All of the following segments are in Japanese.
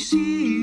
see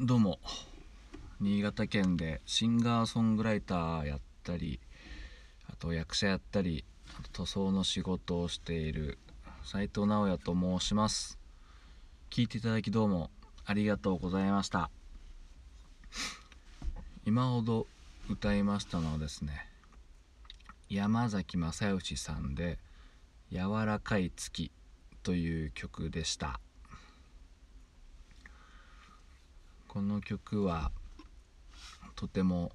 どうも。新潟県でシンガーソングライターやったりあと役者やったりあと塗装の仕事をしている斉藤直也と申します。聞いていただきどうもありがとうございました。今ほど歌いましたのはですね山崎正義さんで「柔らかい月」という曲でした。この曲はとても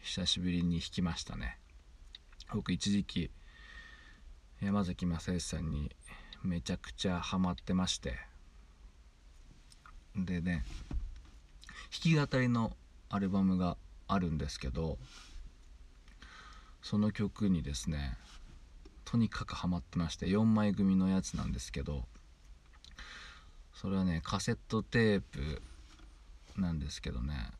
久しぶりに弾きましたね。僕一時期山崎正義さんにめちゃくちゃハマってまして。でね弾き語りのアルバムがあるんですけどその曲にですねとにかくハマってまして4枚組のやつなんですけどそれはねカセットテープなんですけどね。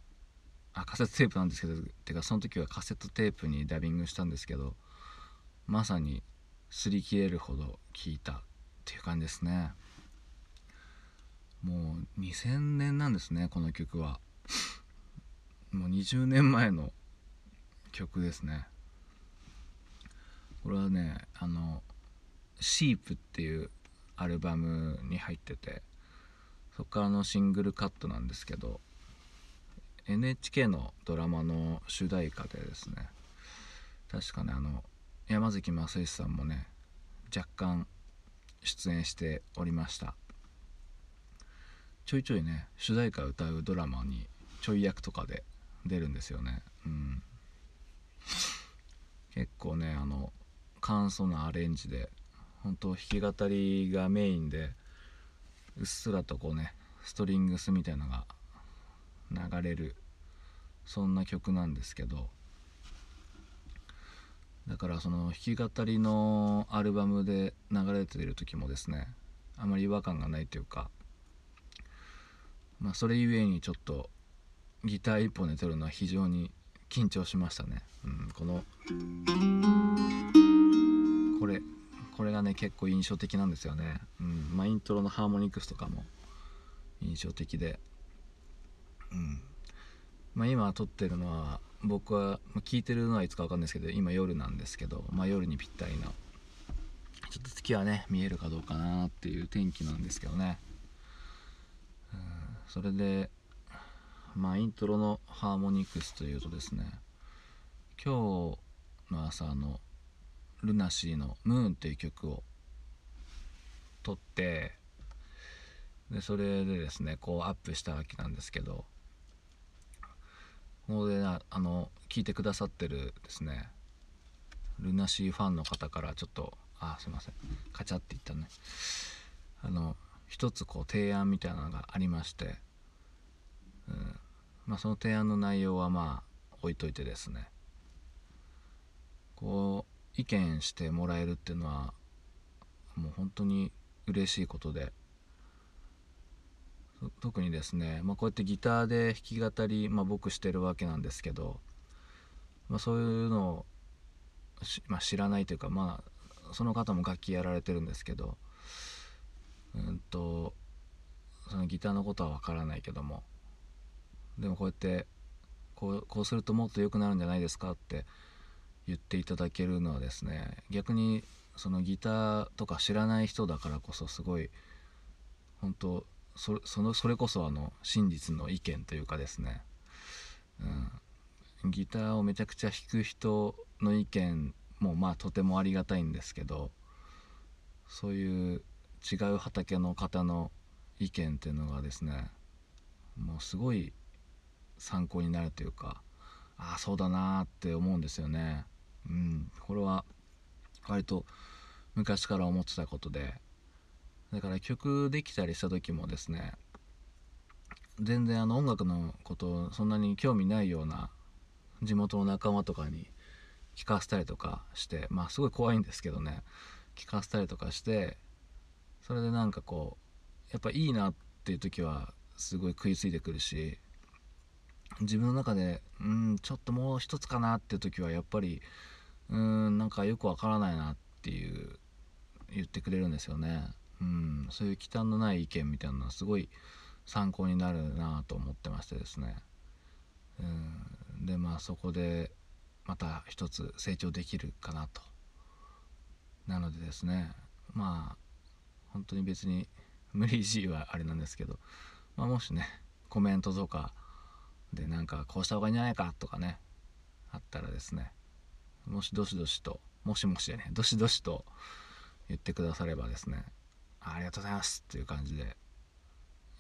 あカセットテープなんですけどてかその時はカセットテープにダビングしたんですけどまさに擦り切れるほど聴いたっていう感じですね。もう2000年なんですねこの曲は。もう20年前の曲ですね。これはねあの「シープっていうアルバムに入っててそこからのシングルカットなんですけど NHK のドラマの主題歌でですね確かねあの山崎正義さんもね若干出演しておりました。ちょいちょいね主題歌歌うドラマにちょい役とかで出るんですよね。うん。結構ねあの簡素なアレンジで本当弾き語りがメインでうっすらとこうねストリングスみたいなのが流れるそんな曲なんですけどだからその弾き語りのアルバムで流れている時もですねあまり違和感がないというかまあそれゆえにちょっとギター一本で撮るのは非常に緊張しましたね、うん、このこれこれがね結構印象的なんですよね、うんまあ、イントロのハーモニクスとかも印象的で、まあ、今撮ってるのは僕は、まあ、聞いてるのはいつか分かんないですけど今夜なんですけど、まあ、夜にぴったりなちょっと月はね見えるかどうかなっていう天気なんですけどね、うん、それでまあイントロのハーモニクスというとですね今日の朝のルナシーの「ムーン」っていう曲を撮ってでそれでですねこうアップしたわけなんですけどここであの聞いてくださってるですねルナシーファンの方からちょっとあすいませんカチャっていったね。あの一つこう提案みたいなのがありまして、うんまあ、その提案の内容はまあ置いといてですね。こう意見してもらえるっていうのはもう本当に嬉しいことで特にですね、まあ、こうやってギターで弾き語り、まあ、僕してるわけなんですけど、まあ、そういうのを、まあ、知らないというか、まあ、その方も楽器やられてるんですけどうんとそのギターのことは分からないけどもでもこうやってこうこうするともっと良くなるんじゃないですかって言っていただけるのはですね逆にそのギターとか知らない人だからこそすごい本当そそのそれこそあの真実の意見というかですね、うん、ギターをめちゃくちゃ弾く人の意見もまあとてもありがたいんですけどそういう違う畑の方の意見っていうのがですねもうすごい参考になるというかああそうだなって思うんですよね。うん、これは割と昔から思ってたことでだから曲できたりした時もですね全然あの音楽のことそんなに興味ないような地元の仲間とかに聞かせたりとかしてまあすごい怖いんですけどね聞かせたりとかしてそれでなんかこうやっぱいいなっていう時はすごい食いついてくるし自分の中でうんちょっともう一つかなっていう時はやっぱりうんなんかよくわからないなっていう言ってくれるんですよね。うんそういう忌憚のない意見みたいなのはすごい参考になるなと思ってましてですね。うんでまあそこでまた一つ成長できるかなと。なのでですねまあ本当に別に無理強いはあれなんですけど、まあ、もしねコメントとかでなんかこうした方がいいんじゃないかとかねあったらですねもしどしどしともしもしやねどしどしと言ってくださればですねありがとうございますっていう感じで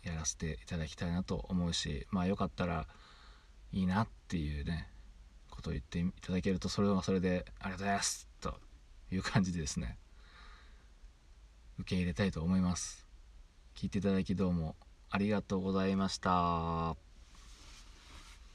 やらせていただきたいなと思うしまあよかったらいいなっていうねことを言っていただけるとそれはそれでありがとうございますという感じでですね受け入れたいと思います聞いていただきどうもありがとうございました。